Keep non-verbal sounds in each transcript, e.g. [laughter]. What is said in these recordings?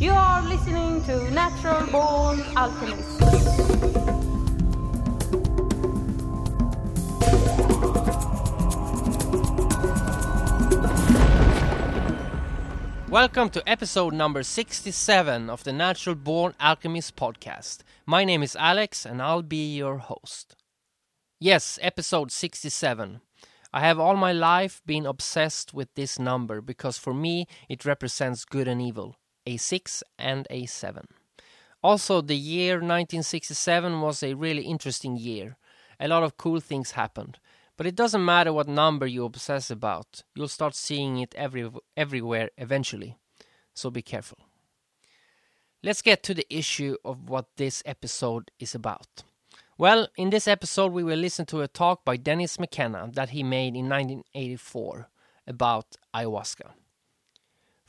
You are listening to Natural Born Alchemist. Welcome to episode number 67 of the Natural Born Alchemist podcast. My name is Alex and I'll be your host. Yes, episode 67. I have all my life been obsessed with this number because for me it represents good and evil, a 6 and a 7. Also, the year 1967 was a really interesting year. A lot of cool things happened. But it doesn't matter what number you obsess about, you'll start seeing it every, everywhere eventually. So be careful. Let's get to the issue of what this episode is about. Well, in this episode, we will listen to a talk by Dennis McKenna that he made in 1984 about ayahuasca.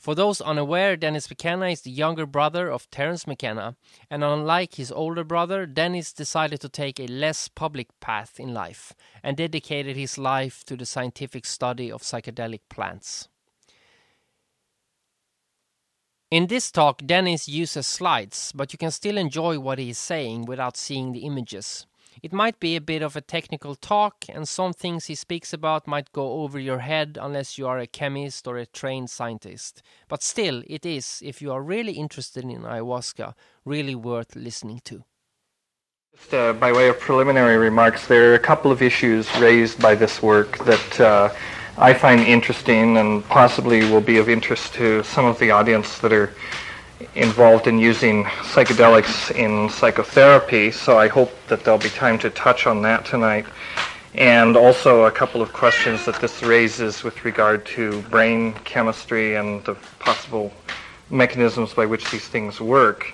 For those unaware, Dennis McKenna is the younger brother of Terence McKenna, and unlike his older brother, Dennis decided to take a less public path in life and dedicated his life to the scientific study of psychedelic plants. In this talk, Dennis uses slides, but you can still enjoy what he is saying without seeing the images. It might be a bit of a technical talk, and some things he speaks about might go over your head unless you are a chemist or a trained scientist. But still, it is, if you are really interested in ayahuasca, really worth listening to. Just uh, by way of preliminary remarks, there are a couple of issues raised by this work that uh, I find interesting and possibly will be of interest to some of the audience that are involved in using psychedelics in psychotherapy. So I hope that there'll be time to touch on that tonight. And also a couple of questions that this raises with regard to brain chemistry and the possible mechanisms by which these things work.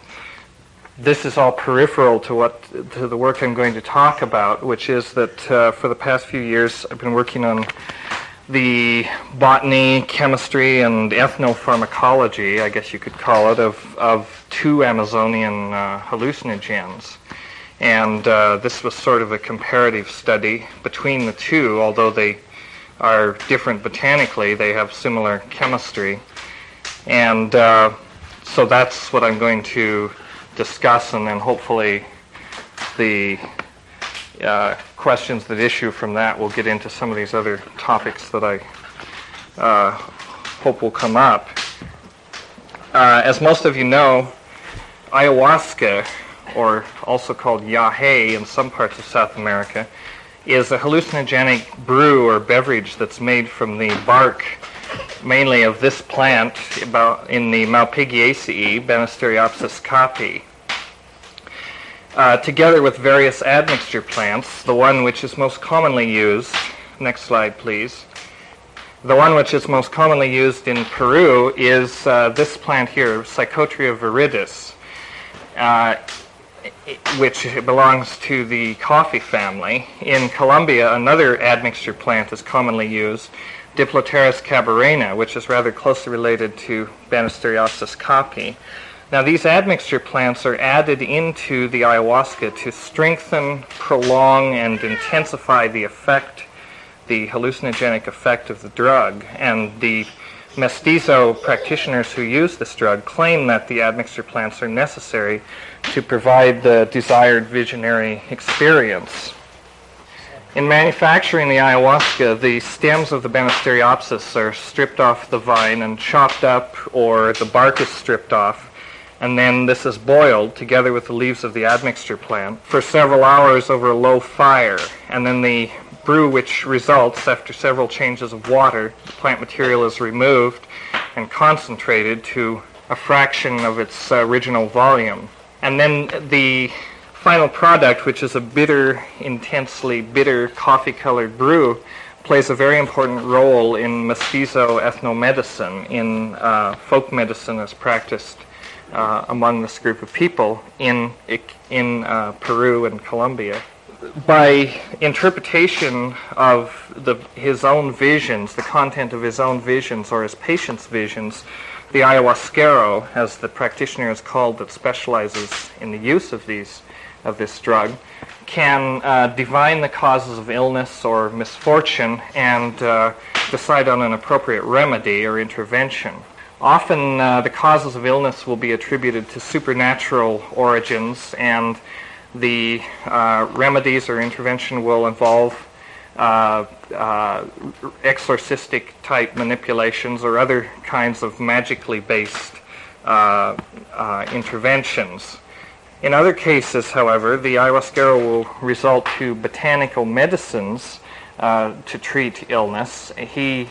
This is all peripheral to what to the work I'm going to talk about, which is that uh, for the past few years I've been working on the botany, chemistry, and ethnopharmacology, I guess you could call it, of, of two Amazonian uh, hallucinogens. And uh, this was sort of a comparative study between the two, although they are different botanically, they have similar chemistry. And uh, so that's what I'm going to discuss, and then hopefully the uh, questions that issue from that, we'll get into some of these other topics that I uh, hope will come up. Uh, as most of you know, ayahuasca, or also called yahe in some parts of South America, is a hallucinogenic brew or beverage that's made from the bark mainly of this plant about in the Malpighiaceae, Banisteriopsis caapi uh, together with various admixture plants. The one which is most commonly used, next slide please, the one which is most commonly used in Peru is uh, this plant here, Psychotria viridis, uh, which belongs to the coffee family. In Colombia, another admixture plant is commonly used, Diplopterys cabrerana, which is rather closely related to Banisteriopsis caapi. Now, these admixture plants are added into the ayahuasca to strengthen, prolong, and intensify the effect, the hallucinogenic effect of the drug. And the mestizo practitioners who use this drug claim that the admixture plants are necessary to provide the desired visionary experience. In manufacturing the ayahuasca, the stems of the Banisteriopsis are stripped off the vine and chopped up, or the bark is stripped off and then this is boiled together with the leaves of the admixture plant for several hours over a low fire, and then the brew which results after several changes of water, the plant material is removed and concentrated to a fraction of its original volume. And then the final product, which is a bitter, intensely bitter coffee-colored brew, plays a very important role in mestizo ethnomedicine, in uh, folk medicine as practiced uh, among this group of people in, in uh, Peru and Colombia. By interpretation of the, his own visions, the content of his own visions or his patient's visions, the ayahuasquero, as the practitioner is called that specializes in the use of these of this drug, can uh, divine the causes of illness or misfortune and uh, decide on an appropriate remedy or intervention. Often uh, the causes of illness will be attributed to supernatural origins, and the uh, remedies or intervention will involve uh, uh, exorcistic type manipulations or other kinds of magically based uh, uh, interventions. In other cases, however, the ayahuasca will result to botanical medicines to treat illness. He,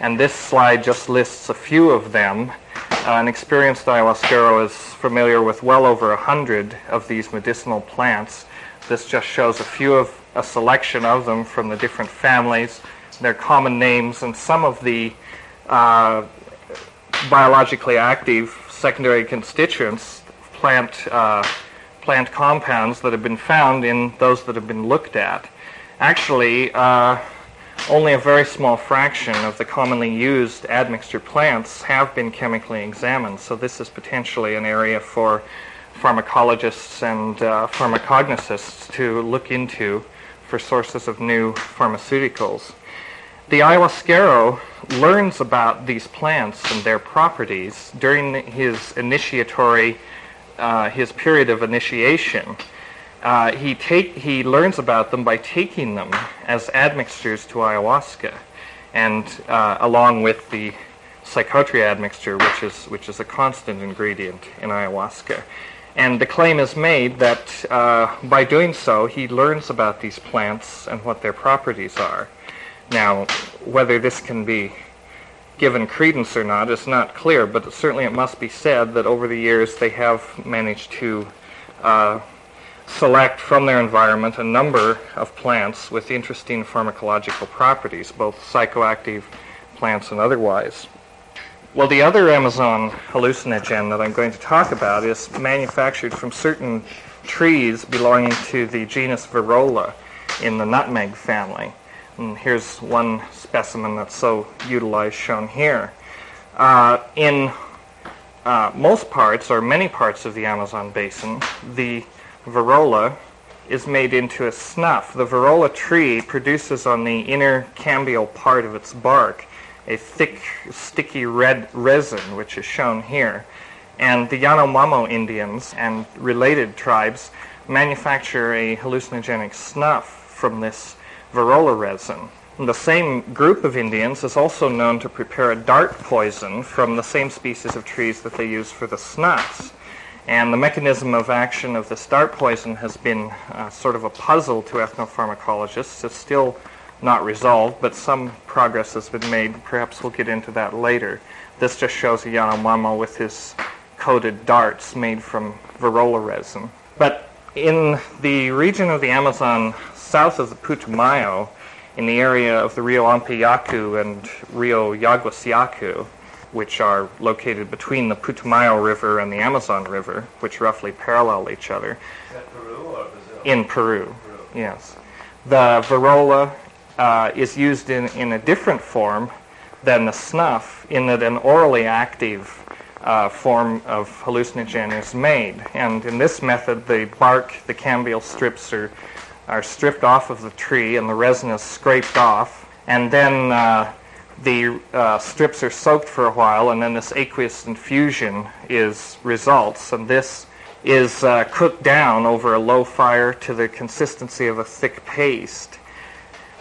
and this slide just lists a few of them. Uh, an experienced ayahuasquero is familiar with well over a hundred of these medicinal plants. This just shows a few of a selection of them from the different families, their common names, and some of the uh, biologically active secondary constituents, plant, uh, plant compounds that have been found in those that have been looked at. Actually, uh, only a very small fraction of the commonly used admixture plants have been chemically examined, so this is potentially an area for pharmacologists and uh, pharmacognosists to look into for sources of new pharmaceuticals. The ayahuasquero learns about these plants and their properties during his initiatory, uh, his period of initiation. Uh, he, take, he learns about them by taking them as admixtures to ayahuasca, and uh, along with the psychotria admixture, which is, which is a constant ingredient in ayahuasca. And the claim is made that uh, by doing so, he learns about these plants and what their properties are. Now, whether this can be given credence or not is not clear, but certainly it must be said that over the years they have managed to uh, select from their environment a number of plants with interesting pharmacological properties, both psychoactive plants and otherwise. Well, the other Amazon hallucinogen that I'm going to talk about is manufactured from certain trees belonging to the genus Virola in the nutmeg family. And here's one specimen that's so utilized shown here. Uh, in uh, most parts, or many parts of the Amazon basin, the Virola is made into a snuff. The Virola tree produces on the inner cambial part of its bark a thick, sticky red resin, which is shown here. And the Yanomamo Indians and related tribes manufacture a hallucinogenic snuff from this Virola resin. And the same group of Indians is also known to prepare a dart poison from the same species of trees that they use for the snuffs. And the mechanism of action of this dart poison has been uh, sort of a puzzle to ethnopharmacologists. It's still not resolved, but some progress has been made. Perhaps we'll get into that later. This just shows a Yanomamo with his coated darts made from Virola resin. But in the region of the Amazon south of the Putumayo, in the area of the Rio Ampiyacu and Rio Yaguasyacu, which are located between the Putumayo River and the Amazon River, which roughly parallel each other. Peru or Brazil? In Peru, Peru. yes. The Virola uh, is used in, in a different form than the snuff, in that an orally active uh, form of hallucinogen is made. And in this method, the bark, the cambial strips are, are stripped off of the tree and the resin is scraped off. And then uh, the uh, strips are soaked for a while, and then this aqueous infusion is results. And this is uh, cooked down over a low fire to the consistency of a thick paste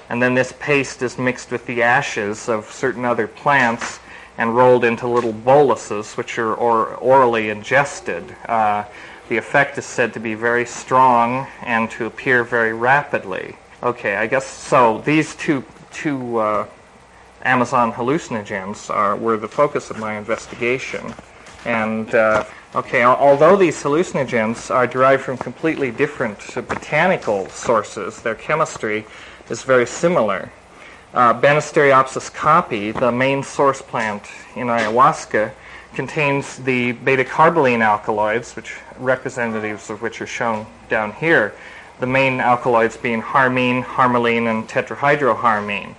and then this paste is mixed with the ashes of certain other plants and rolled into little boluses, which are or, orally ingested. Uh, the effect is said to be very strong and to appear very rapidly. Okay, I guess so. These two two uh, Amazon hallucinogens are were the focus of my investigation, and. Uh, Okay, although these hallucinogens are derived from completely different botanical sources, their chemistry is very similar. Uh, Banisteriopsis caapi, the main source plant in ayahuasca, contains the beta carboline alkaloids, which representatives of which are shown down here. The main alkaloids being harmine, harmaline, and tetrahydroharmine.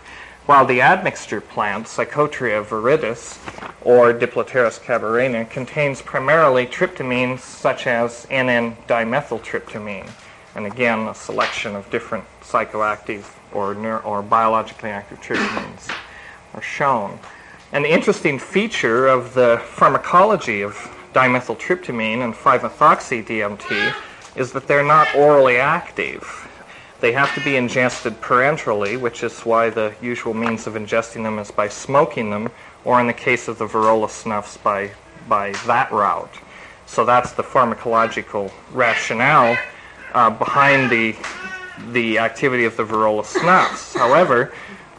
While the admixture plant, Psychotria viridis, or Diplopterys cabrerana, contains primarily tryptamines such as NN-dimethyltryptamine, and again a selection of different psychoactive or, or biologically active tryptamines are shown. An interesting feature of the pharmacology of dimethyltryptamine and 5-methoxy-DMT is that they're not orally active. They have to be ingested parenterally, which is why the usual means of ingesting them is by smoking them, or in the case of the Virola snuffs, by, by that route. So that's the pharmacological rationale uh, behind the, the activity of the Virola snuffs. However,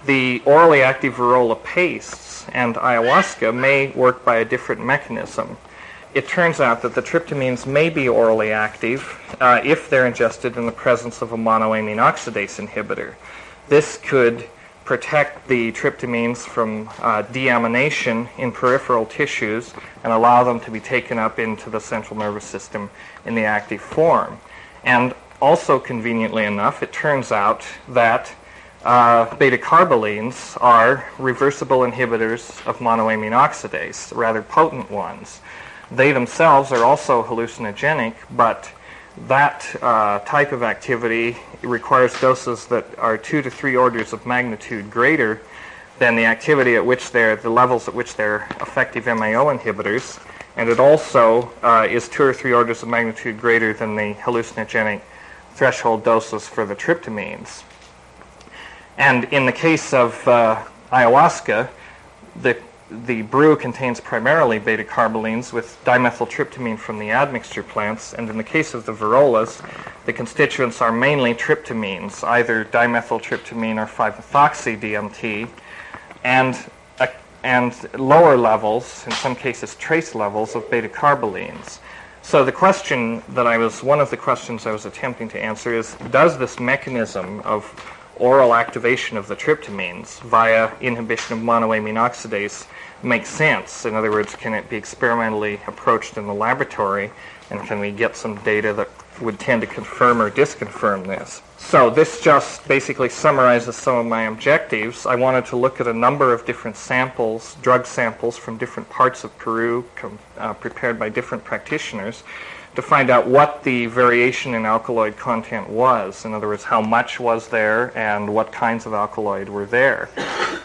the orally active Virola pastes and ayahuasca may work by a different mechanism it turns out that the tryptamines may be orally active uh, if they're ingested in the presence of a monoamine oxidase inhibitor. This could protect the tryptamines from uh, deamination in peripheral tissues and allow them to be taken up into the central nervous system in the active form. And also conveniently enough, it turns out that uh, beta carbolines are reversible inhibitors of monoamine oxidase, rather potent ones. They themselves are also hallucinogenic, but that uh, type of activity requires doses that are two to three orders of magnitude greater than the activity at which they're, the levels at which they're effective MAO inhibitors. And it also uh, is two or three orders of magnitude greater than the hallucinogenic threshold doses for the tryptamines. And in the case of uh, ayahuasca, the the brew contains primarily beta carbolines with dimethyltryptamine from the admixture plants, and in the case of the Virolas, the constituents are mainly tryptamines, either dimethyltryptamine or 5-methoxy-DMT, and, uh, and lower levels, in some cases trace levels, of beta carbolines. So the question that I was, one of the questions I was attempting to answer is, does this mechanism of oral activation of the tryptamines via inhibition of monoamine oxidase make sense? In other words, can it be experimentally approached in the laboratory, and can we get some data that would tend to confirm or disconfirm this? So this just basically summarizes some of my objectives. I wanted to look at a number of different samples, drug samples from different parts of Peru, com- uh, prepared by different practitioners, to find out what the variation in alkaloid content was. In other words, how much was there and what kinds of alkaloid were there.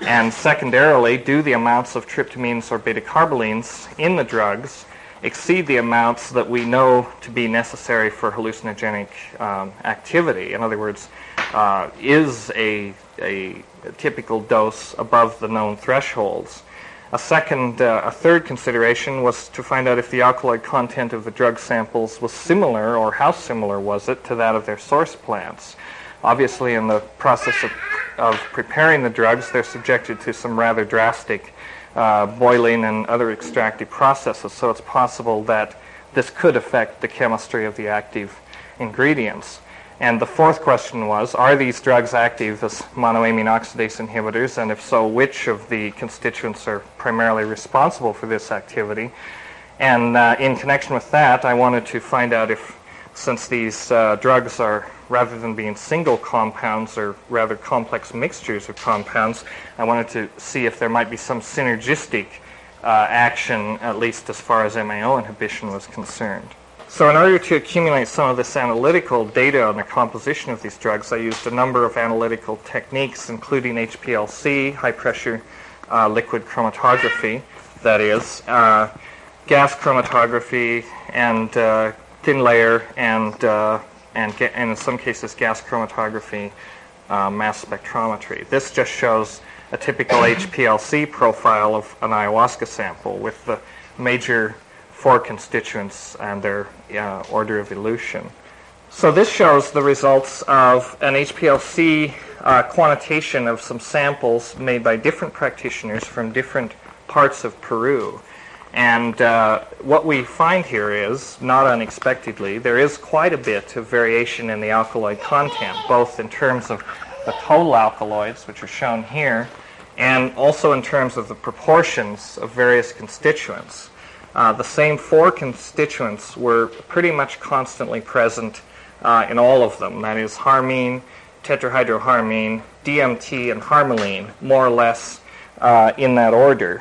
And secondarily, do the amounts of tryptamines or beta carbolines in the drugs exceed the amounts that we know to be necessary for hallucinogenic um, activity? In other words, uh, is a, a typical dose above the known thresholds? A second, uh, a third consideration was to find out if the alkaloid content of the drug samples was similar, or how similar was it to that of their source plants. Obviously, in the process of, of preparing the drugs, they're subjected to some rather drastic uh, boiling and other extractive processes, so it's possible that this could affect the chemistry of the active ingredients. And the fourth question was, are these drugs active as monoamine oxidase inhibitors? And if so, which of the constituents are primarily responsible for this activity? And uh, in connection with that, I wanted to find out if, since these uh, drugs are, rather than being single compounds or rather complex mixtures of compounds, I wanted to see if there might be some synergistic uh, action, at least as far as MAO inhibition was concerned. So in order to accumulate some of this analytical data on the composition of these drugs, I used a number of analytical techniques, including HPLC, high pressure uh, liquid chromatography, that is, uh, gas chromatography, and uh, thin layer, and, uh, and, and, in some cases gas chromatography, uh, mass spectrometry. This just shows a typical HPLC profile of an ayahuasca sample with the major four constituents and their uh, order of elution. So this shows the results of an HPLC uh, quantitation of some samples made by different practitioners from different parts of Peru. And uh, what we find here is, not unexpectedly, there is quite a bit of variation in the alkaloid content, both in terms of the total alkaloids, which are shown here, and also in terms of the proportions of various constituents. Uh, the same four constituents were pretty much constantly present uh, in all of them. That is harmine, tetrahydroharmine, DMT, and harmaline, more or less uh, in that order.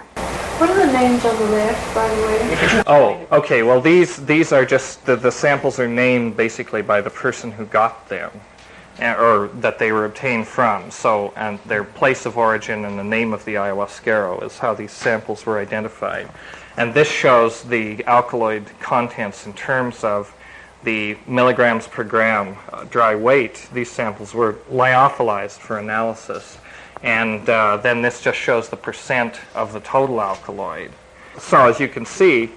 What are the names of the rest, by the way? [laughs] Oh, okay. Well, these these are just the, the samples are named basically by the person who got them. uh, or that they were obtained from. So, and their place of origin and the name of the ayahuasquero is how these samples were identified. And this shows the alkaloid contents in terms of the milligrams per gram uh, dry weight. These samples were lyophilized for analysis. And uh, then this just shows the percent of the total alkaloid. So as you can see,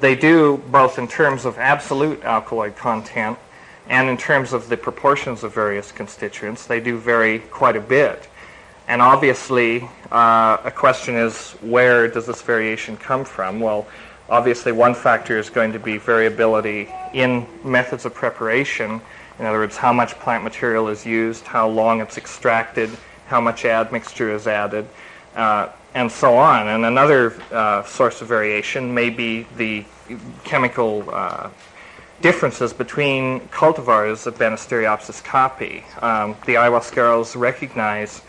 they do both in terms of absolute alkaloid content and in terms of the proportions of various constituents, they do vary quite a bit. And obviously, uh, a question is where does this variation come from? Well, obviously, one factor is going to be variability in methods of preparation. In other words, how much plant material is used, how long it's extracted, how much admixture is added, uh, and so on. And another uh, source of variation may be the chemical uh, differences between cultivars of Banisteriopsis caapi. Um, the ayahuasqueros recognize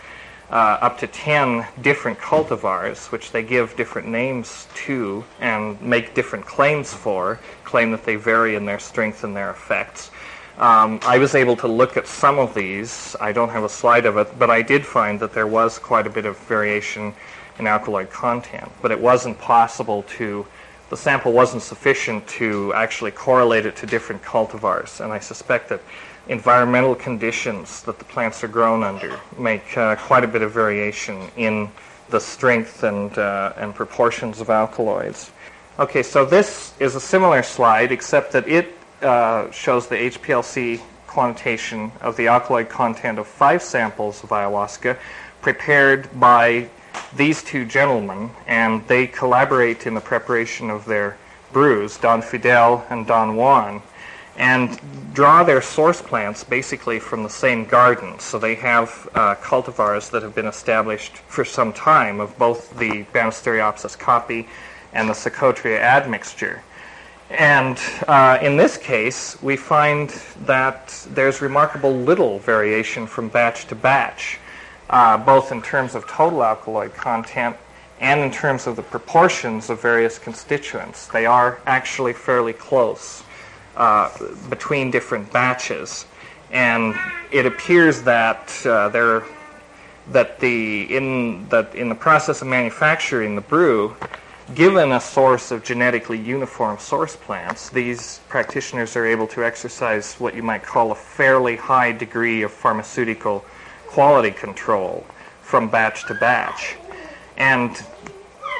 uh, up to 10 different cultivars, which they give different names to and make different claims for, claim that they vary in their strength and their effects. Um, I was able to look at some of these. I don't have a slide of it, but I did find that there was quite a bit of variation in alkaloid content. But it wasn't possible to, the sample wasn't sufficient to actually correlate it to different cultivars. And I suspect that environmental conditions that the plants are grown under make uh, quite a bit of variation in the strength and, uh, and proportions of alkaloids. Okay, so this is a similar slide, except that it uh, shows the HPLC quantitation of the alkaloid content of five samples of ayahuasca prepared by these two gentlemen, and they collaborate in the preparation of their brews, Don Fidel and Don Juan, and draw their source plants basically from the same garden. So they have uh, cultivars that have been established for some time of both the Banisteriopsis caapi and the Psychotria admixture. And uh, in this case, we find that there's remarkable little variation from batch to batch, uh, both in terms of total alkaloid content and in terms of the proportions of various constituents. They are actually fairly close uh, between different batches. And it appears that uh, there, that the in that in the process of manufacturing the brew, given a source of genetically uniform source plants, these practitioners are able to exercise what you might call a fairly high degree of pharmaceutical quality control from batch to batch. And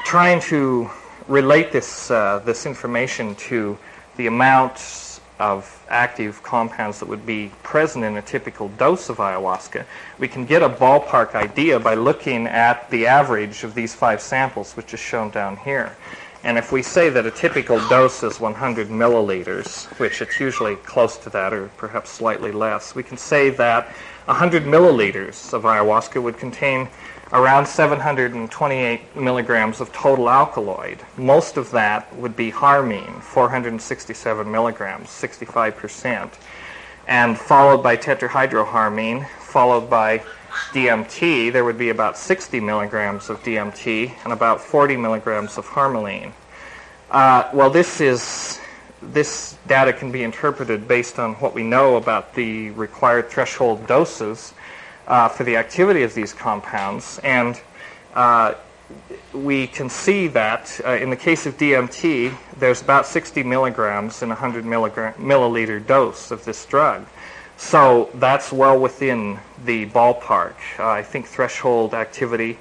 trying to relate this, uh, this information to the amounts of active compounds that would be present in a typical dose of ayahuasca, we can get a ballpark idea by looking at the average of these five samples, which is shown down here. And if we say that a typical dose is 100 milliliters, which it's usually close to that or perhaps slightly less, we can say that 100 milliliters of ayahuasca would contain around 728 milligrams of total alkaloid. Most of that would be harmine, 467 milligrams, 65%, and followed by tetrahydroharmine, followed by DMT. There would be about 60 milligrams of DMT and about 40 milligrams of harmaline. Uh, well, this is this data can be interpreted based on what we know about the required threshold doses uh, for the activity of these compounds. And uh, we can see that uh, in the case of DMT, there's about 60 milligrams in a 100 milliliter dose of this drug. So that's well within the ballpark. Uh, I think threshold activity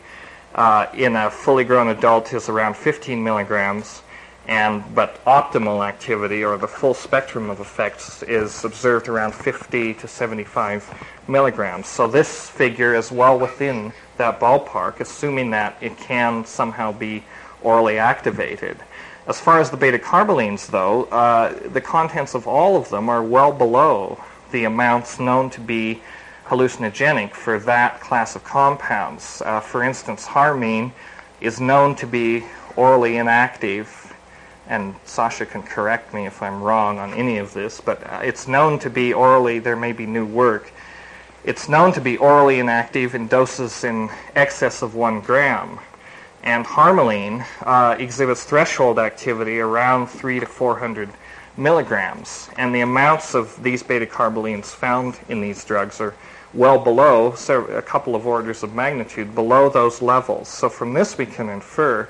uh, in a fully grown adult is around 15 milligrams and but optimal activity or the full spectrum of effects is observed around 50 to 75 milligrams. So this figure is well within that ballpark, assuming that it can somehow be orally activated. As far as the beta carbolines, though, uh, the contents of all of them are well below the amounts known to be hallucinogenic for that class of compounds. Uh, for instance, harmine is known to be orally inactive and Sasha can correct me if I'm wrong on any of this, but uh, it's known to be orally, there may be new work, it's known to be orally inactive in doses in excess of one gram. And harmaline uh, exhibits threshold activity around 3 to 400 milligrams. And the amounts of these beta carbolines found in these drugs are well below, so a couple of orders of magnitude below those levels. So from this we can infer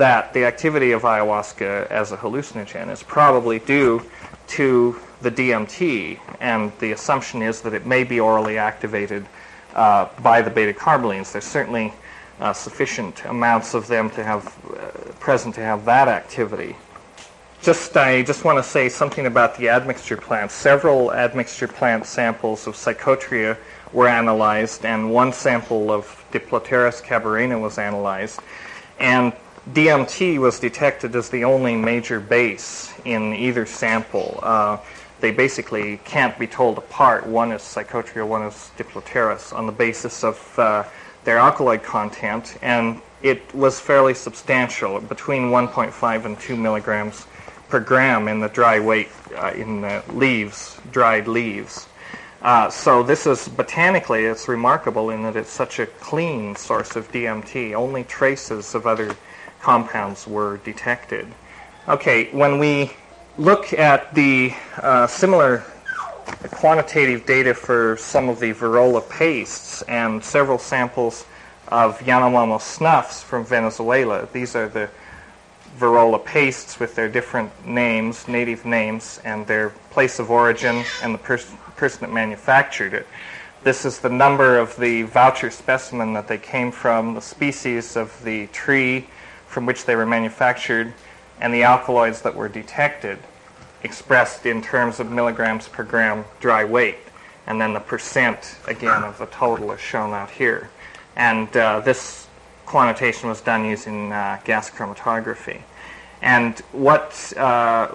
that the activity of ayahuasca as a hallucinogen is probably due to the DMT, and the assumption is that it may be orally activated uh, by the beta carbolines. There's certainly uh, sufficient amounts of them to have uh, present to have that activity. Just I just want to say something about the admixture plants. Several admixture plant samples of psychotria were analyzed, and one sample of Diplopterys cabrerana was analyzed, and DMT was detected as the only major base in either sample. Uh, they basically can't be told apart. One is Psychotria, one is Diplopterys, on the basis of uh, their alkaloid content, and it was fairly substantial, between 1.5 and 2 milligrams per gram in the dry weight uh, in the leaves, dried leaves. Uh, so this is botanically, it's remarkable in that it's such a clean source of DMT. Only traces of other compounds were detected. Okay, when we look at the uh, similar quantitative data for some of the Virola pastes and several samples of Yanomamo snuffs from Venezuela. These are the Virola pastes with their different names, native names, and their place of origin and the pers- person that manufactured it. This is the number of the voucher specimen that they came from, the species of the tree from which they were manufactured, and the alkaloids that were detected expressed in terms of milligrams per gram dry weight. And then the percent, again, of the total is shown out here. And uh, this quantitation was done using uh, gas chromatography. And what uh,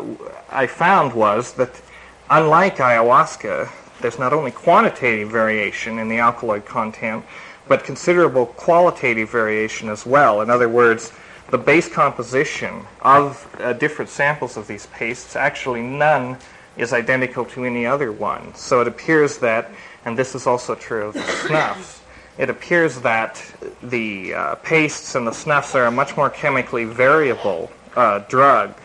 I found was that unlike ayahuasca, there's not only quantitative variation in the alkaloid content, but considerable qualitative variation as well. In other words, the base composition of uh, different samples of these pastes, actually none is identical to any other one. So it appears that, and this is also true of the snuffs, it appears that the uh, pastes and the snuffs are a much more chemically variable uh, drug,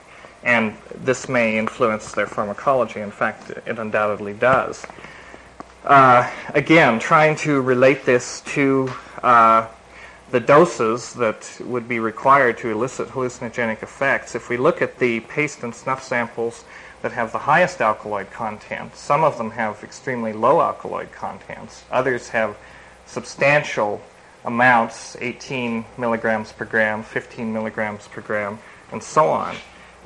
and this may influence their pharmacology. In fact, it undoubtedly does. Uh, again, trying to relate this to uh, the doses that would be required to elicit hallucinogenic effects, if we look at the paste and snuff samples that have the highest alkaloid content, some of them have extremely low alkaloid contents. Others have substantial amounts, 18 milligrams per gram, 15 milligrams per gram, and so on.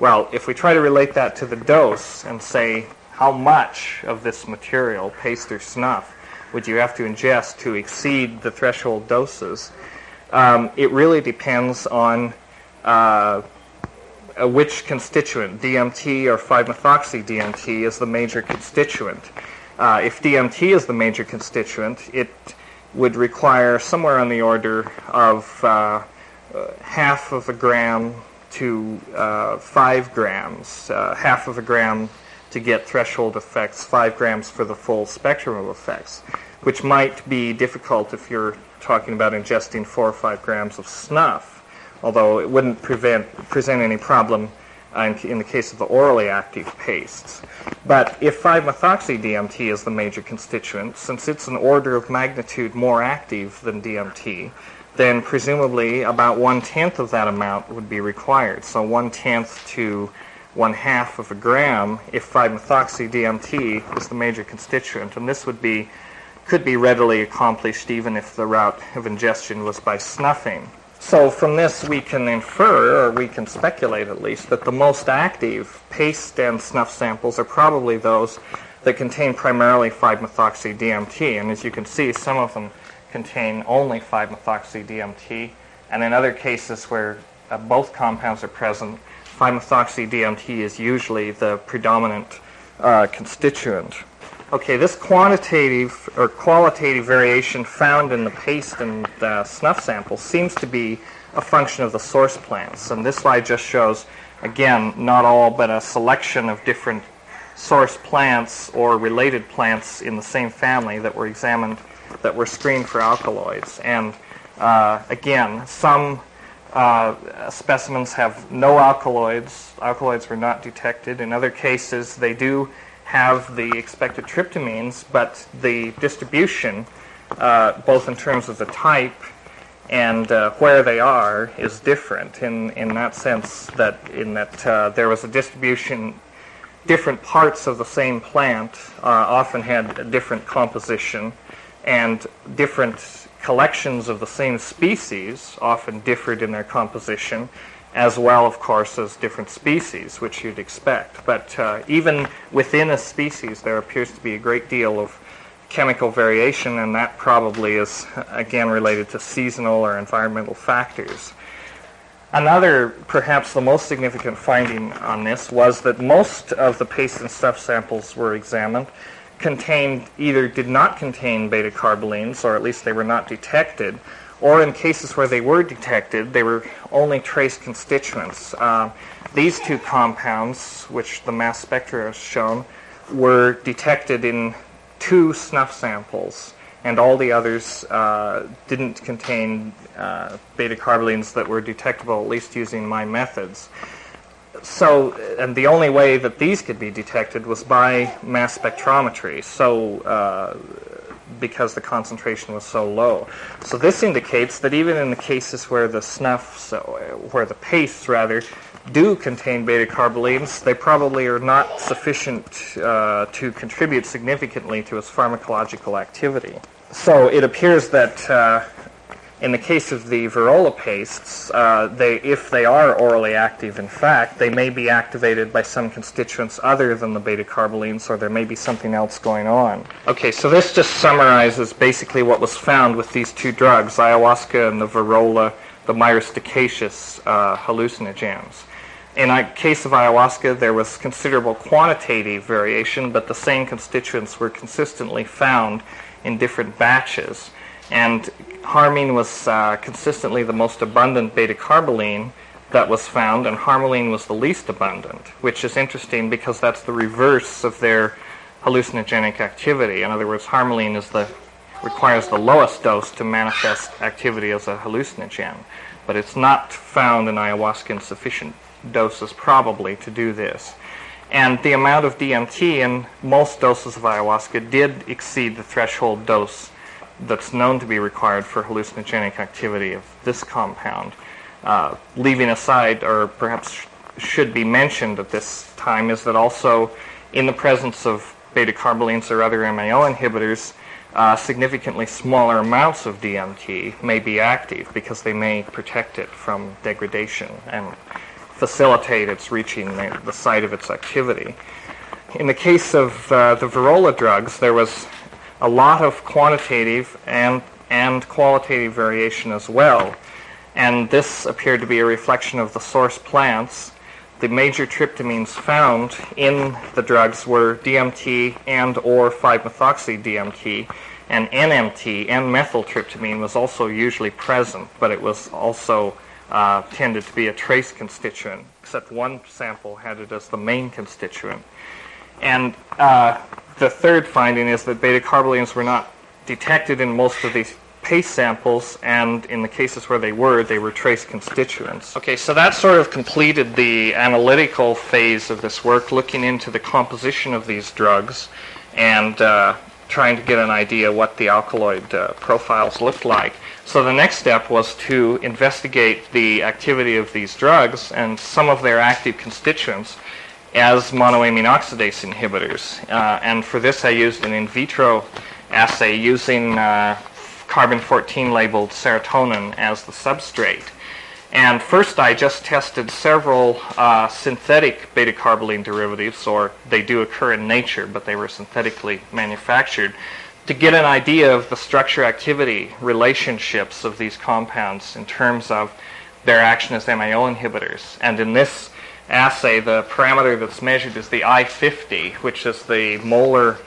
Well, if we try to relate that to the dose and say how much of this material, paste or snuff, would you have to ingest to exceed the threshold doses, um, it really depends on uh, uh which constituent, DMT or 5-methoxy DMT, is the major constituent. Uh, if DMT is the major constituent, it would require somewhere on the order of uh, uh half of a gram to uh, five grams, half of a gram to get threshold effects, five grams for the full spectrum of effects, which might be difficult if you're talking about ingesting four or five grams of snuff, although it wouldn't prevent, present any problem in, in, the case of the orally active pastes. But if 5-methoxy DMT is the major constituent, since it's an order of magnitude more active than DMT, then presumably about one-tenth of that amount would be required. So one-tenth to one-half of a gram if 5-methoxy DMT is the major constituent. And this would be could be readily accomplished even if the route of ingestion was by snuffing. So from this we can infer, or we can speculate at least, that the most active paste and snuff samples are probably those that contain primarily 5-methoxy DMT. And as you can see, some of them contain only 5-methoxy DMT. And in other cases where uh, both compounds are present, 5-methoxy DMT is usually the predominant uh, constituent. Okay, this quantitative or qualitative variation found in the paste and uh, snuff samples seems to be a function of the source plants. And this slide just shows, again, not all, but a selection of different source plants or related plants in the same family that were examined, that were screened for alkaloids. And uh, again, some uh, specimens have no alkaloids. Alkaloids were not detected. In other cases, they do have the expected tryptamines, but the distribution, uh, both in terms of the type and uh, where they are, is different. In in that sense, that in that uh, there was a distribution, different parts of the same plant uh, often had a different composition, and different collections of the same species often differed in their composition, as well, of course, as different species, which you'd expect. But uh, even within a species, there appears to be a great deal of chemical variation, and that probably is, again, related to seasonal or environmental factors. Another, perhaps the most significant finding on this was that most of the paste and stuff samples were examined contained either did not contain beta carbolines, or at least they were not detected, or in cases where they were detected, they were only trace constituents. Uh, these two compounds, which the mass spectra has shown, were detected in two snuff samples, and all the others uh, didn't contain uh, beta carbolines that were detectable, at least using my methods so, and the only way that these could be detected was by mass spectrometry. So, uh, because the concentration was so low. So this indicates that even in the cases where the snuff, so where the pastes rather, do contain beta carbolines, they probably are not sufficient uh, to contribute significantly to its pharmacological activity. So it appears that uh, in the case of the Virola pastes, uh, they, if they are orally active, in fact, they may be activated by some constituents other than the beta carbolines, or there may be something else going on. Okay, so this just summarizes basically what was found with these two drugs, ayahuasca and the Virola, the myristicaceous uh, hallucinogens. In the case of ayahuasca, there was considerable quantitative variation, but the same constituents were consistently found in different batches. And harmine was uh, consistently the most abundant beta carboline that was found, and harmaline was the least abundant, which is interesting because that's the reverse of their hallucinogenic activity. In other words, harmaline is the requires the lowest dose to manifest activity as a hallucinogen, but it's not found in ayahuasca in sufficient doses probably to do this. And the amount of DMT in most doses of ayahuasca did exceed the threshold dose that's known to be required for hallucinogenic activity of this compound. Uh, leaving aside, or perhaps should be mentioned at this time, is that also in the presence of beta carbolines or other MAO inhibitors, uh, significantly smaller amounts of DMT may be active because they may protect it from degradation and facilitate its reaching the, the site of its activity. In the case of uh, the Virola drugs, there was a lot of quantitative and, and qualitative variation as well. And this appeared to be a reflection of the source plants. The major tryptamines found in the drugs were DMT and or 5-methoxy DMT, and NMT, N-methyltryptamine, was also usually present, but it was also uh, tended to be a trace constituent, except one sample had it as the main constituent. And uh, the third finding is that beta carbolines were not detected in most of these paste samples, and in the cases where they were, they were trace constituents. Okay, so that sort of completed the analytical phase of this work, looking into the composition of these drugs and uh, trying to get an idea what the alkaloid uh, profiles looked like. So the next step was to investigate the activity of these drugs and some of their active constituents as monoamine oxidase inhibitors. Uh, and for this, I used an in vitro assay using uh, carbon 14 labeled serotonin as the substrate. And first, I just tested several uh, synthetic beta carboline derivatives, or they do occur in nature, but they were synthetically manufactured, to get an idea of the structure activity relationships of these compounds in terms of their action as MAO inhibitors. And in this assay, the parameter that's measured is the I50, which is the molar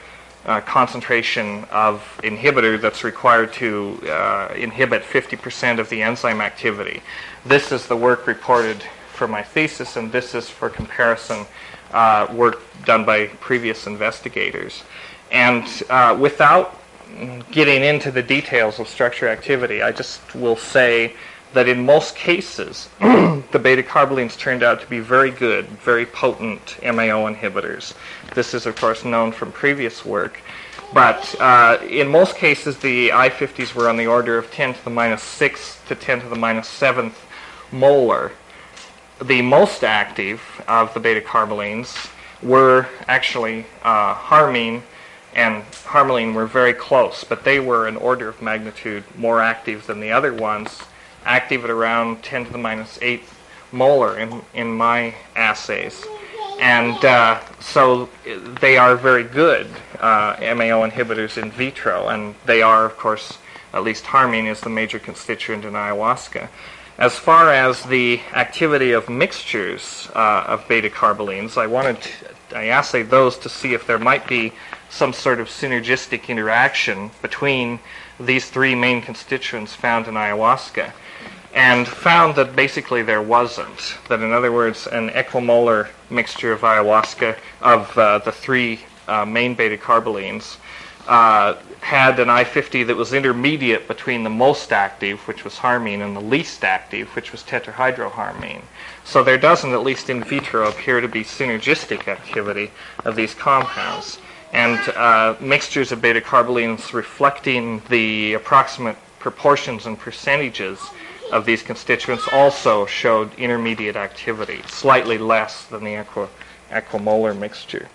uh, concentration of inhibitor that's required to uh, inhibit 50% of the enzyme activity. This is the work reported for my thesis, and this is for comparison uh, work done by previous investigators. And uh, without getting into the details of structure activity, I just will say that in most cases, [clears throat] the beta carbolines turned out to be very good, very potent MAO inhibitors. This is, of course, known from previous work. But uh, in most cases, the I50s were on the order of 10 to the minus 6 to 10 to the minus 7th molar. The most active of the beta carbolines were actually uh, harmine and harmaline were very close, but they were an order of magnitude more active than the other ones, active at around 10 to the minus 8 molar in, in my assays. And uh, so they are very good uh, MAO inhibitors in vitro, and they are, of course, at least harmine is the major constituent in ayahuasca. As far as the activity of mixtures uh, of beta carbolines, I wanted to, I assayed those to see if there might be some sort of synergistic interaction between these three main constituents found in ayahuasca and found that basically there wasn't. That, in other words, an equimolar mixture of ayahuasca of uh, the three uh, main beta carbolines uh, had an I50 that was intermediate between the most active, which was harmine, and the least active, which was tetrahydroharmine. So there doesn't, at least in vitro, appear to be synergistic activity of these compounds. And uh, mixtures of beta carbolines reflecting the approximate proportions and percentages of these constituents also showed intermediate activity, slightly less than the equi- equimolar mixture.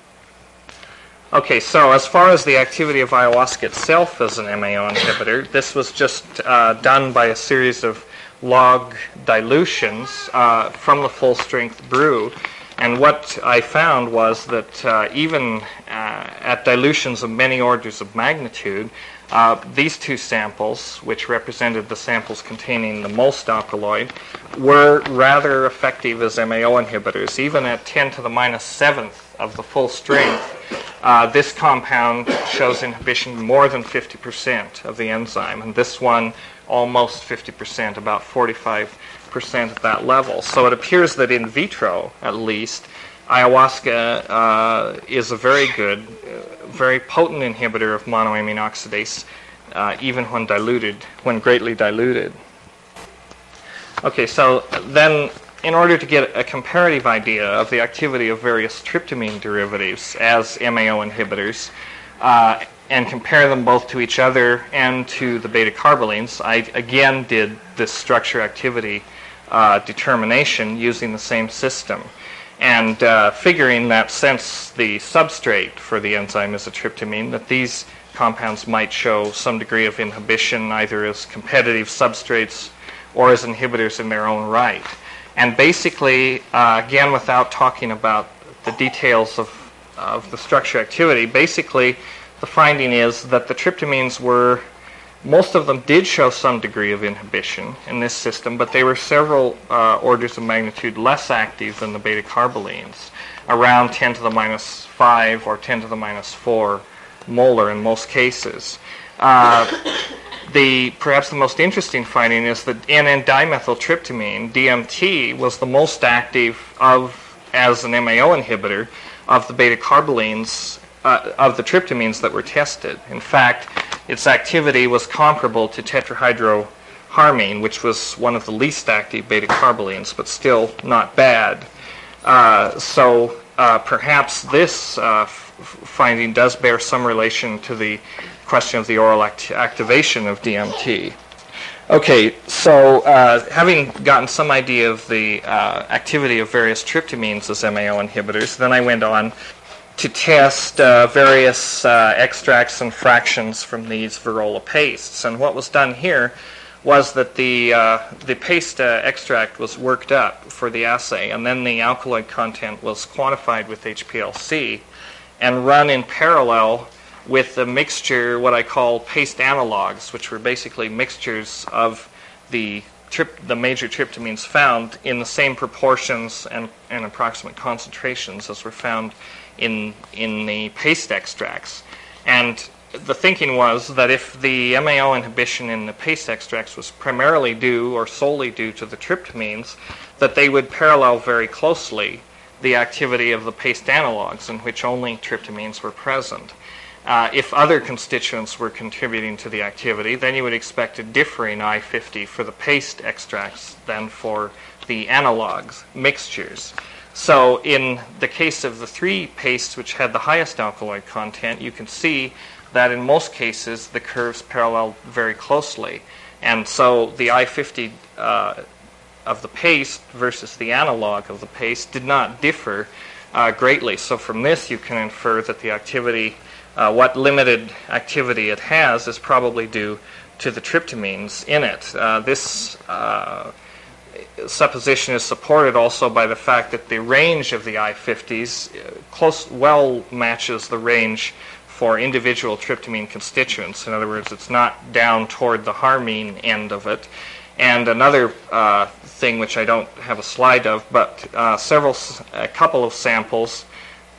Okay, so as far as the activity of ayahuasca itself as an MAO inhibitor, this was just uh, done by a series of log dilutions uh, from the full strength brew. And what I found was that uh, even uh, at dilutions of many orders of magnitude, uh, these two samples, which represented the samples containing the most alkaloid, were rather effective as MAO inhibitors. Even at 10 to the minus 7th of the full strength, uh, this compound shows inhibition more than 50% of the enzyme, and this one almost 50%, about 45% at that level. So it appears that in vitro, at least, ayahuasca uh, is a very good, very potent inhibitor of monoamine oxidase, uh, even when diluted, when greatly diluted. Okay, so then in order to get a comparative idea of the activity of various tryptamine derivatives as MAO inhibitors, uh, and compare them both to each other and to the beta carbolines, I again did this structure activity uh, determination using the same system and uh, figuring that since the substrate for the enzyme is a tryptamine, that these compounds might show some degree of inhibition either as competitive substrates or as inhibitors in their own right. And basically, uh, again, without talking about the details of, of the structure activity, basically the finding is that the tryptamines were most of them did show some degree of inhibition in this system, but they were several uh, orders of magnitude less active than the beta carbolines, around 10 to the minus 5 or 10 to the minus 4 molar in most cases. Uh, the perhaps the most interesting finding is that N-dimethyltryptamine (DMT) was the most active of as an MAO inhibitor of the beta carbolines uh, of the tryptamines that were tested. In fact, its activity was comparable to tetrahydroharmine, which was one of the least active beta carbolines, but still not bad. Uh, so uh, perhaps this uh, finding does bear some relation to the question of the oral act- activation of DMT. Okay, so uh, having gotten some idea of the uh, activity of various tryptamines as MAO inhibitors, then I went on to test uh, various uh, extracts and fractions from these Verola pastes. And what was done here was that the, uh, the paste uh, extract was worked up for the assay, and then the alkaloid content was quantified with HPLC and run in parallel with the mixture, what I call paste analogs, which were basically mixtures of the Trip, the major tryptamines found in the same proportions and, and approximate concentrations as were found in, in the paste extracts. And the thinking was that if the MAO inhibition in the paste extracts was primarily due or solely due to the tryptamines, that they would parallel very closely the activity of the paste analogs in which only tryptamines were present. Uh, if other constituents were contributing to the activity, then you would expect a differing I50 for the paste extracts than for the analogs, mixtures. So in the case of the three pastes which had the highest alkaloid content, you can see that in most cases the curves parallel very closely. And so the I50 uh, of the paste versus the analog of the paste did not differ uh, greatly. So from this you can infer that the activity, uh, what limited activity it has, is probably due to the tryptamines in it. Uh, this uh, supposition is supported also by the fact that the range of the I50s uh, close well matches the range for individual tryptamine constituents. In other words, it's not down toward the harmine end of it. And another uh, thing which I don't have a slide of, but uh, several, a couple of samples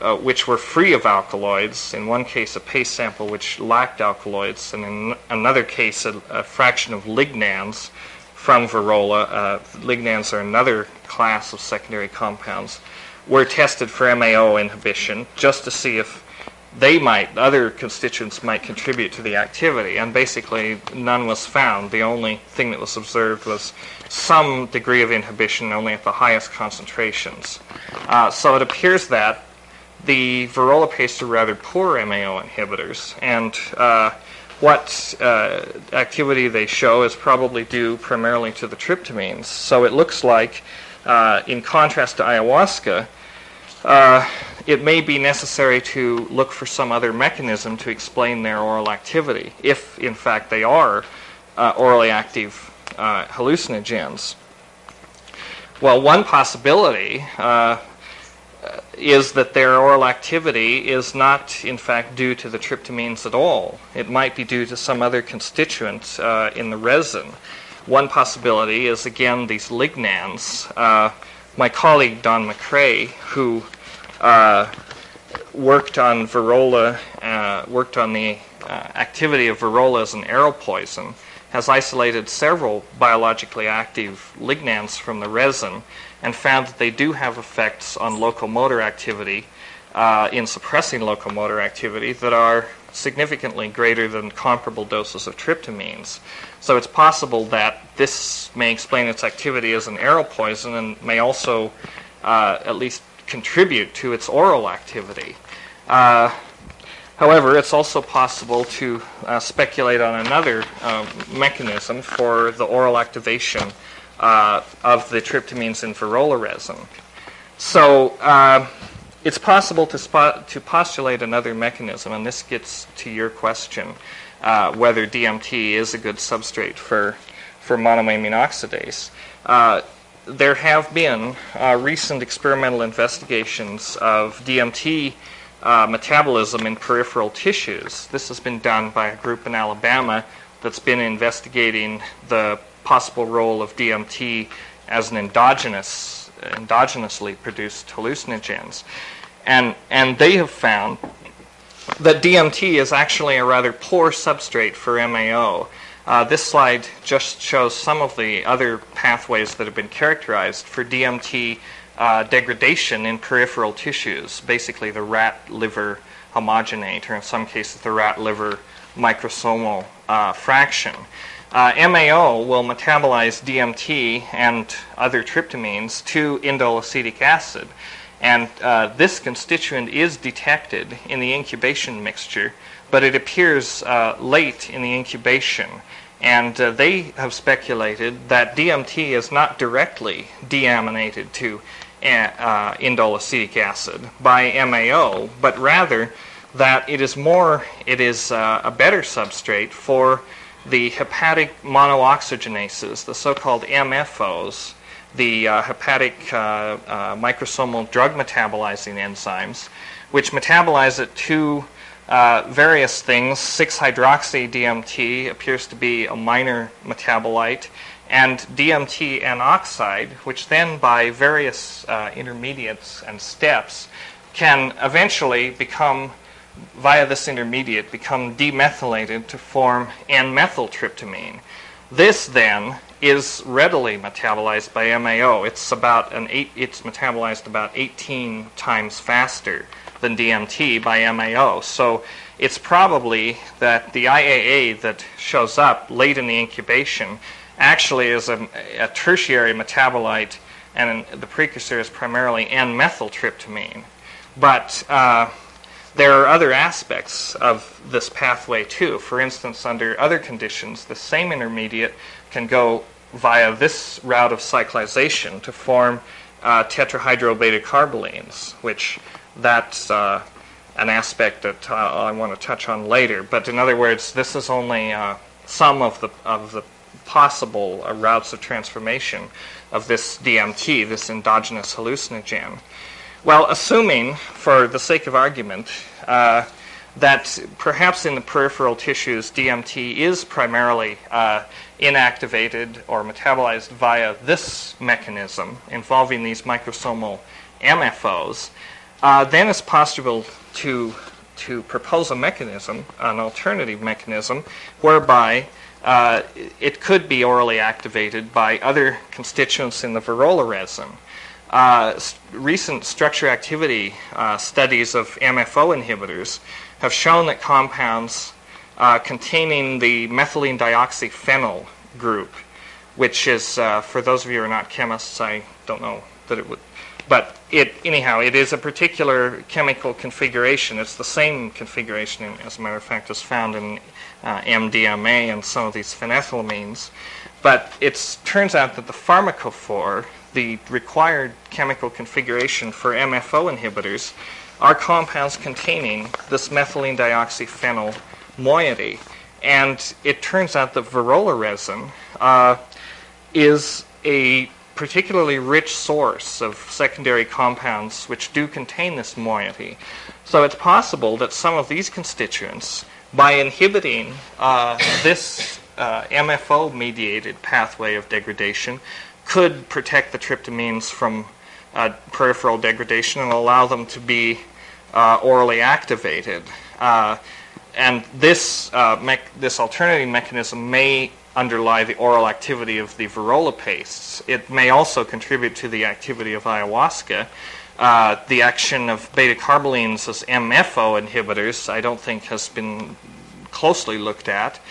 uh, which were free of alkaloids. In one case, a paste sample which lacked alkaloids, and in another case, a, a fraction of lignans from Verola, uh, lignans are another class of secondary compounds, were tested for MAO inhibition just to see if they might, other constituents might contribute to the activity. And basically, none was found. The only thing that was observed was some degree of inhibition only at the highest concentrations. Uh, so it appears that the Verola paste are rather poor MAO inhibitors. And uh, what uh, activity they show is probably due primarily to the tryptamines. So it looks like, uh, in contrast to ayahuasca, uh, it may be necessary to look for some other mechanism to explain their oral activity, if in fact they are uh, orally active uh, hallucinogens. Well, one possibility uh, is that their oral activity is not, in fact, due to the tryptamines at all. It might be due to some other constituent uh, in the resin. One possibility is, again, these lignans. Uh, my colleague Don McCrae, who uh, worked on Verola, uh, worked on the uh, activity of Verola as an arrow poison, has isolated several biologically active lignans from the resin and found that they do have effects on locomotor activity uh, in suppressing locomotor activity that are significantly greater than comparable doses of tryptamines. So it's possible that this may explain its activity as an arrow poison and may also uh, at least contribute to its oral activity. Uh, however, it's also possible to uh, speculate on another uh, mechanism for the oral activation uh, of the tryptamines in resin. So uh, it's possible to, spot, to postulate another mechanism, and this gets to your question uh, whether DMT is a good substrate for, for monoamine oxidase. Uh, there have been uh, recent experimental investigations of DMT uh, metabolism in peripheral tissues. This has been done by a group in Alabama that's been investigating the possible role of DMT as an endogenous, endogenously produced hallucinogens. And, and they have found that DMT is actually a rather poor substrate for MAO. Uh, this slide just shows some of the other pathways that have been characterized for DMT uh, degradation in peripheral tissues, basically the rat liver homogenate, or in some cases the rat liver microsomal uh, fraction. Uh, MAO will metabolize DMT and other tryptamines to indole acetic acid. And uh, this constituent is detected in the incubation mixture, but it appears uh, late in the incubation. And uh, they have speculated that DMT is not directly deaminated to uh, indole acid by MAO, but rather that it is more, it is uh, a better substrate for the hepatic monooxygenases, the so-called MFOs, the uh, hepatic uh, uh, microsomal drug metabolizing enzymes, which metabolize it to uh, various things. 6-hydroxy DMT appears to be a minor metabolite, and DMT N oxide, which then by various uh, intermediates and steps can eventually become via this intermediate become demethylated to form N-methyltryptamine. This then is readily metabolized by MAO. It's about an eight, it's metabolized about 18 times faster than DMT by MAO. So it's probably that the IAA that shows up late in the incubation actually is a, a tertiary metabolite, and the precursor is primarily N-methyltryptamine. But uh, there are other aspects of this pathway too. For instance, under other conditions, the same intermediate can go via this route of cyclization to form uh, tetrahydrobeta carbolines, which that's uh, an aspect that uh, I want to touch on later. But in other words, this is only uh, some of the of the possible uh, routes of transformation of this DMT, this endogenous hallucinogen. Well, assuming, for the sake of argument, uh, that perhaps in the peripheral tissues DMT is primarily uh, inactivated or metabolized via this mechanism involving these microsomal MFOs, uh, then it's possible to, to propose a mechanism, an alternative mechanism, whereby uh, it could be orally activated by other constituents in the Varrola resin. Uh, recent structure activity uh, studies of MFO inhibitors have shown that compounds uh, containing the methylene dioxyphenyl group, which is, uh, for those of you who are not chemists, I don't know that it would, but it, anyhow, it is a particular chemical configuration. It's the same configuration, as a matter of fact, as found in uh, MDMA and some of these phenethylamines. But it turns out that the pharmacophore, the required chemical configuration for MFO inhibitors, are compounds containing this methylene dioxyphenyl moiety. And it turns out that Varrola resin uh, is a particularly rich source of secondary compounds which do contain this moiety. So it's possible that some of these constituents, by inhibiting uh, this uh, MFO mediated pathway of degradation, could protect the tryptamines from uh, peripheral degradation and allow them to be uh, orally activated. Uh, and this, uh, this alternating mechanism may underlie the oral activity of the Varrola pastes. It may also contribute to the activity of ayahuasca. Uh, the action of beta carbolines as MFO inhibitors, I don't think, has been closely looked at.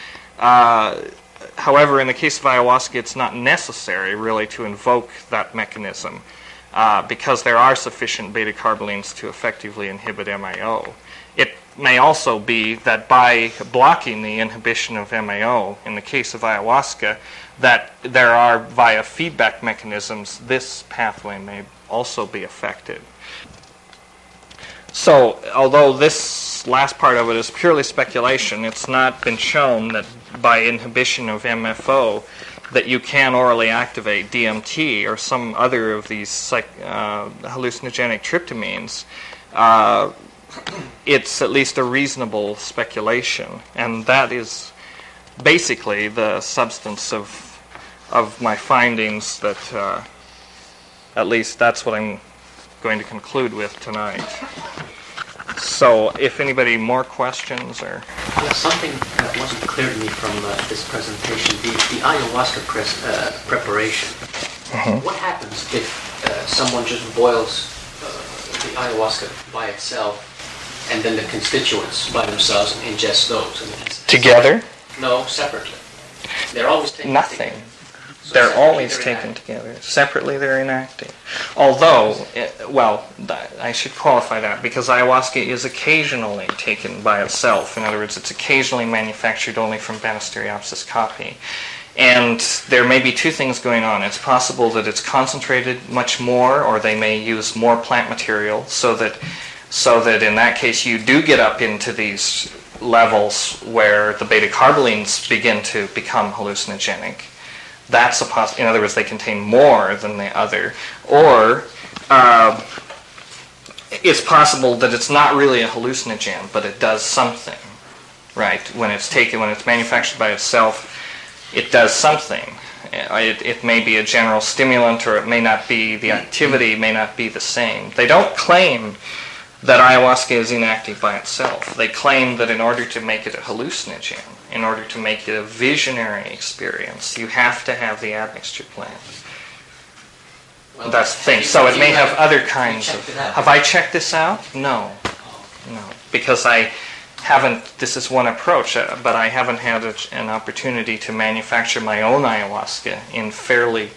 However, in the case of ayahuasca, it's not necessary really to invoke that mechanism uh, because there are sufficient beta carbolines to effectively inhibit MAO. It may also be that by blocking the inhibition of MAO, in the case of ayahuasca, that there are via feedback mechanisms, this pathway may also be affected. So, although this last part of it is purely speculation, it's not been shown that by inhibition of MFO that you can orally activate DMT or some other of these psych, uh, hallucinogenic tryptamines. Uh, it's at least a reasonable speculation, and that is basically the substance of of my findings. That uh, at least that's what I'm going to conclude with tonight. So, if anybody more questions or Yeah, something that wasn't clear to me from uh, this presentation, the, the ayahuasca pres- uh, preparation. What happens if uh, someone just boils uh, the ayahuasca by itself and then the constituents by themselves and ingest those? I mean, it's- together, No, separately. They're always taken nothing. They're always taken together. Separately, they're inactive. Although, eh, well, I should qualify that because ayahuasca is occasionally taken by itself. In other words, it's occasionally manufactured only from Banisteriopsis caapi. And there may be two things going on. It's possible that it's concentrated much more, or they may use more plant material, so that, so that in that case you do get up into these levels where the beta carbolines begin to become hallucinogenic that's a poss- in other words they contain more than the other. Or uh, it's possible that it's not really a hallucinogen but it does something right? When it's taken when it's manufactured by itself it does something. Uh, it, it may be a general stimulant or it may not be. The activity may not be the same. They don't claim that ayahuasca is inactive by itself. They claim that in order to make it a hallucinogen, in order to make it a visionary experience, you have to have the admixture plant. Well, That's the thing. So it may have other kinds of. Have I checked this out? No. No. because I haven't, this is one approach, uh, but I haven't had a, an opportunity to manufacture my own ayahuasca in fairly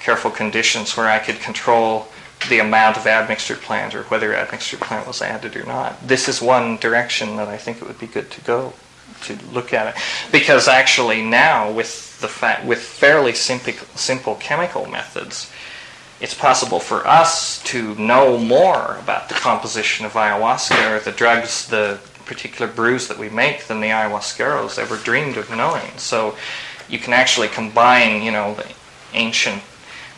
careful conditions where I could control the amount of admixture plant or whether admixture plant was added or not. This is one direction that I think it would be good to go to look at it because actually now with the fa- with fairly simple simple chemical methods it's possible for us to know more about the composition of ayahuasca or the drugs the particular brews that we make than the ayahuasqueros ever dreamed of knowing so you can actually combine you know the ancient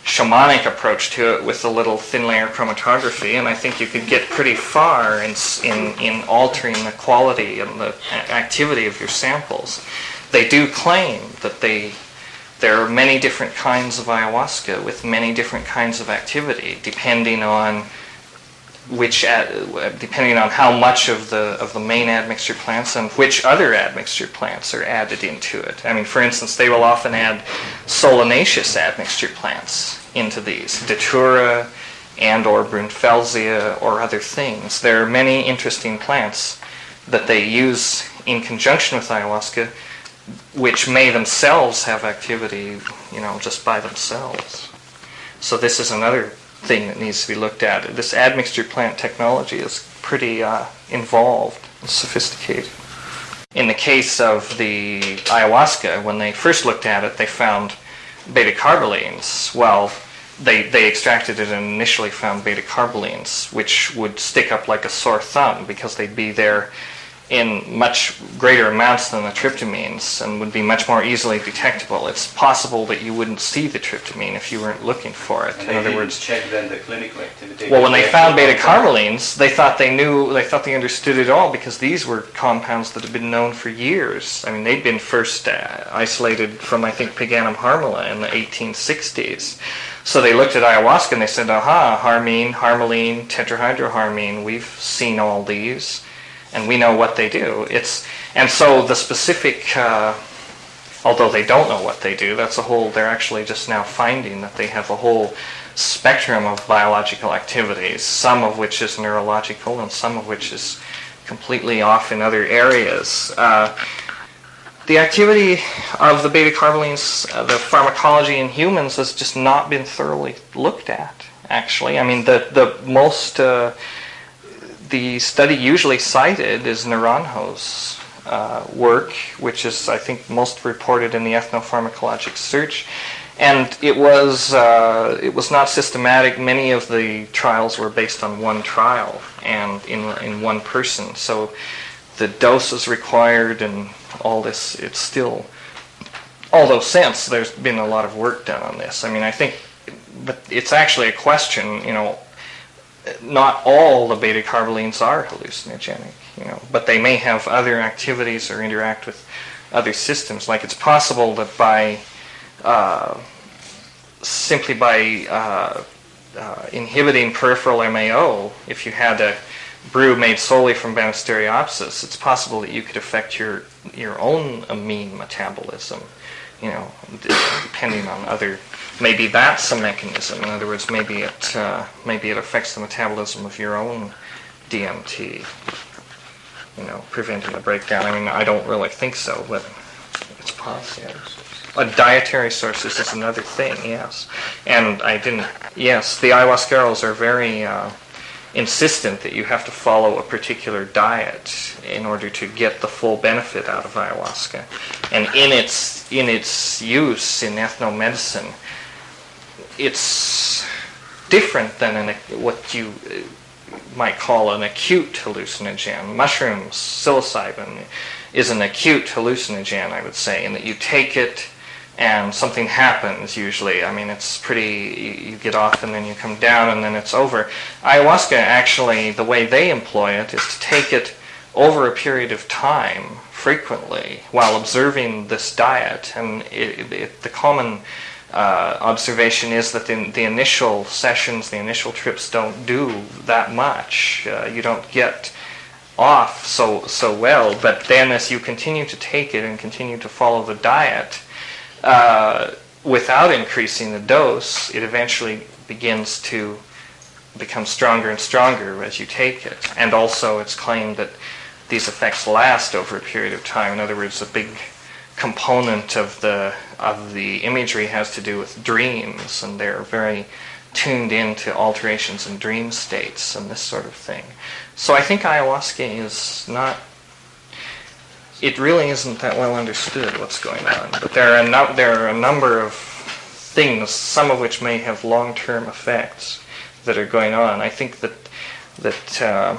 shamanic approach to it with a little thin layer chromatography, and I think you could get pretty far in, in, in altering the quality and the activity of your samples. They do claim that they there are many different kinds of ayahuasca with many different kinds of activity, depending on which ad, depending on how much of the of the main admixture plants and which other admixture plants are added into it. I mean, for instance, they will often add solanaceous admixture plants into these, datura and or brunfelsia or other things. There are many interesting plants that they use in conjunction with ayahuasca which may themselves have activity, you know, just by themselves. So this is another thing that needs to be looked at. This admixture plant technology is pretty uh, involved and sophisticated. In the case of the ayahuasca, when they first looked at it, they found beta carbolines. Well, they, they extracted it and initially found beta carbolines, which would stick up like a sore thumb because they'd be there in much greater amounts than the tryptamines and would be much more easily detectable. It's possible that you wouldn't see the tryptamine if you weren't looking for it. And in they other words, check then the clinical activity. well, when they found beta carbon, carbolines, they thought they knew, they thought they understood it all because these were compounds that had been known for years. I mean, they'd been first uh, isolated from, I think, Paganum harmala in the 1860s. So they looked at ayahuasca and they said, aha, harmine, harmaline, tetrahydroharmine, we've seen all these and we know what they do. It's and so the specific, uh, although they don't know what they do, that's a whole. They're actually just now finding that they have a whole spectrum of biological activities, some of which is neurological and some of which is completely off in other areas. Uh, the activity of the beta carbolines, uh, the pharmacology in humans, has just not been thoroughly looked at. Actually, I mean the the most uh, the study usually cited is Naranjo's uh, work, which is, I think, most reported in the Ethnopharmacologic Search. And it was uh, it was not systematic. Many of the trials were based on one trial and in in one person. So the doses required and all this. It's still, although since there's been a lot of work done on this. I mean, I think, but it's actually a question. You know, not all the beta carbolines are hallucinogenic, you know, but they may have other activities or interact with other systems. Like it's possible that by uh, simply by uh, uh, inhibiting peripheral MAO, if you had a brew made solely from Banisteriopsis, it's possible that you could affect your your own amine metabolism, you know, depending on other maybe that's a mechanism. In other words, maybe it uh, maybe it affects the metabolism of your own DMT. You know, preventing the breakdown. I mean, I don't really think so, but it's possible. A dietary sources is another thing, yes. And I didn't. Yes, the ayahuasqueros are very uh, insistent that you have to follow a particular diet in order to get the full benefit out of ayahuasca. And in its in its use in ethnomedicine, it's different than an, what you uh, might call an acute hallucinogen. Mushrooms, psilocybin, is an acute hallucinogen, I would say, in that you take it and something happens usually. I mean, it's pretty, you get off and then you come down and then it's over. Ayahuasca, actually, the way they employ it is to take it over a period of time frequently while observing this diet. And it, it, the common uh, observation is that in the initial sessions, the initial trips don't do that much. Uh, you don't get off so so well, but then as you continue to take it and continue to follow the diet, uh, without increasing the dose, it eventually begins to become stronger and stronger as you take it. And also, it's claimed that these effects last over a period of time. In other words, a big component of the of the imagery has to do with dreams, and they're very tuned into alterations in dream states and this sort of thing. So I think ayahuasca is not. It really isn't that well understood what's going on, but there are a no, there are a number of things, some of which may have long-term effects that are going on. I think that that uh,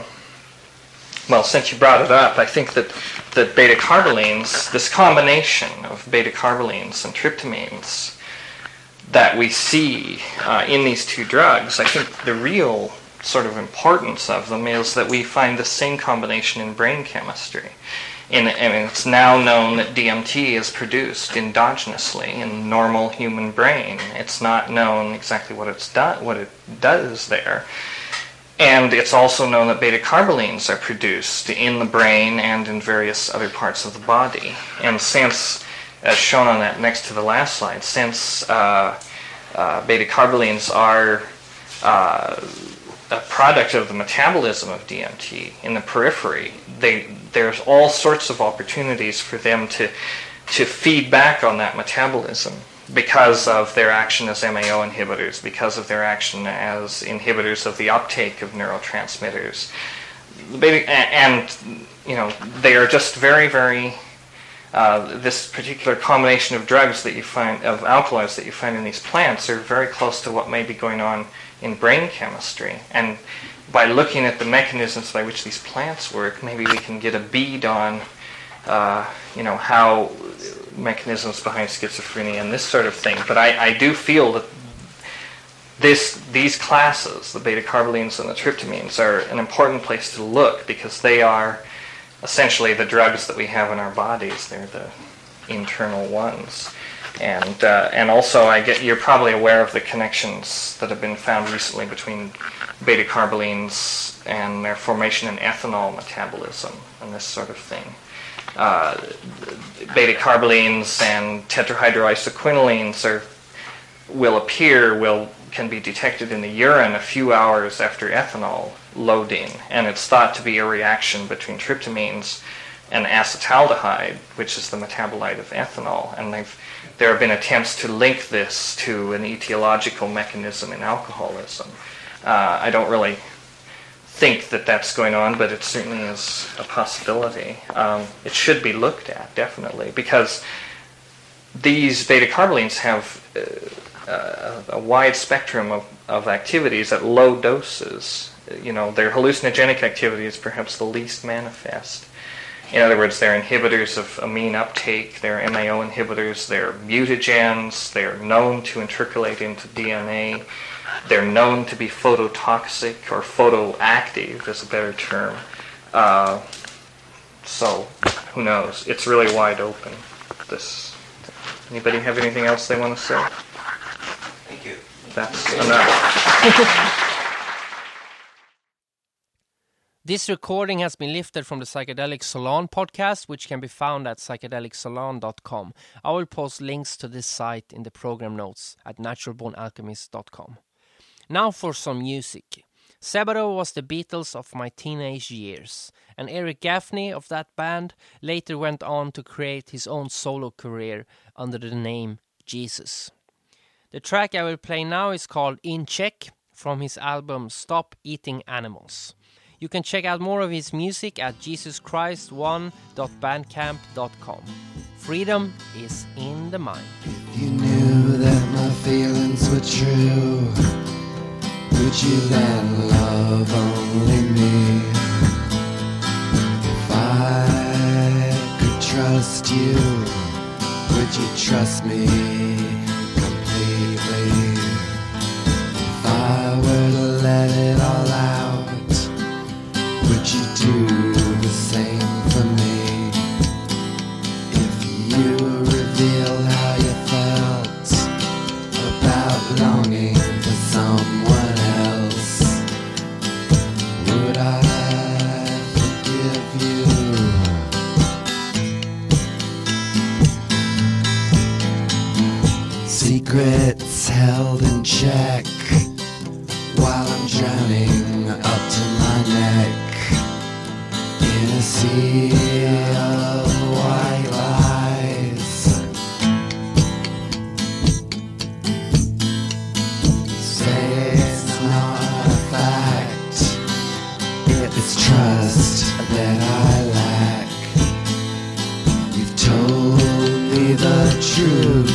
well, since you brought it up, I think that that beta carbolines, this combination of beta carbolines and tryptamines that we see uh, in these two drugs, I think the real sort of importance of them is that we find the same combination in brain chemistry. In, and it's now known that DMT is produced endogenously in normal human brain. It's not known exactly what it's done, what it does there. And it's also known that beta carbolines are produced in the brain and in various other parts of the body. And since, as shown on that next to the last slide, since uh, uh, beta carbolines are uh, a product of the metabolism of DMT in the periphery, they, there's all sorts of opportunities for them to, to feed back on that metabolism because of their action as MAO inhibitors, because of their action as inhibitors of the uptake of neurotransmitters. And, you know, they are just very, very, uh, this particular combination of drugs that you find, of alkaloids that you find in these plants are very close to what may be going on in brain chemistry. And by looking at the mechanisms by which these plants work, maybe we can get a bead on, uh, you know, how mechanisms behind schizophrenia and this sort of thing. But I, I do feel that this, these classes, the beta carbolines and the tryptamines, are an important place to look because they are essentially the drugs that we have in our bodies. They're the internal ones. And, uh, and also, I get, you're probably aware of the connections that have been found recently between beta carbolines and their formation in ethanol metabolism and this sort of thing uh, beta carbolines and tetrahydroisoquinolines are, will appear, will can be detected in the urine a few hours after ethanol loading, and it's thought to be a reaction between tryptamines and acetaldehyde, which is the metabolite of ethanol, and there have been attempts to link this to an etiological mechanism in alcoholism. Uh, I don't really think that that's going on, but it certainly is a possibility. Um, it should be looked at, definitely, because these beta carbolines have uh, a, wide spectrum of, of activities at low doses. You know, their hallucinogenic activity is perhaps the least manifest. In other words, they're inhibitors of amine uptake, they're MAO inhibitors, they're mutagens, they're known to intercalate into DNA. They're known to be phototoxic or photoactive is a better term. Uh, so who knows? It's really wide open. This. Anybody have anything else they want to say? Thank you. That's enough. [laughs] This recording has been lifted from the Psychedelic Salon podcast, which can be found at psychedelicsalon.com. I will post links to this site in the program notes at naturalbornalchemist.com. Now for some music. Sabado was the Beatles of my teenage years, and Eric Gaffney of that band later went on to create his own solo career under the name Jesus. The track I will play now is called In Check from his album Stop Eating Animals. You can check out more of his music at jesuschrist1.bandcamp.com. Freedom is in the mind. You knew that my feelings were true. Would you let love only me? If I could trust you, would you trust me completely? If I were to let it secrets held in check while I'm drowning up to my neck in a sea of white lies. Say it's not a fact, it's trust that I lack. You've told me the truth.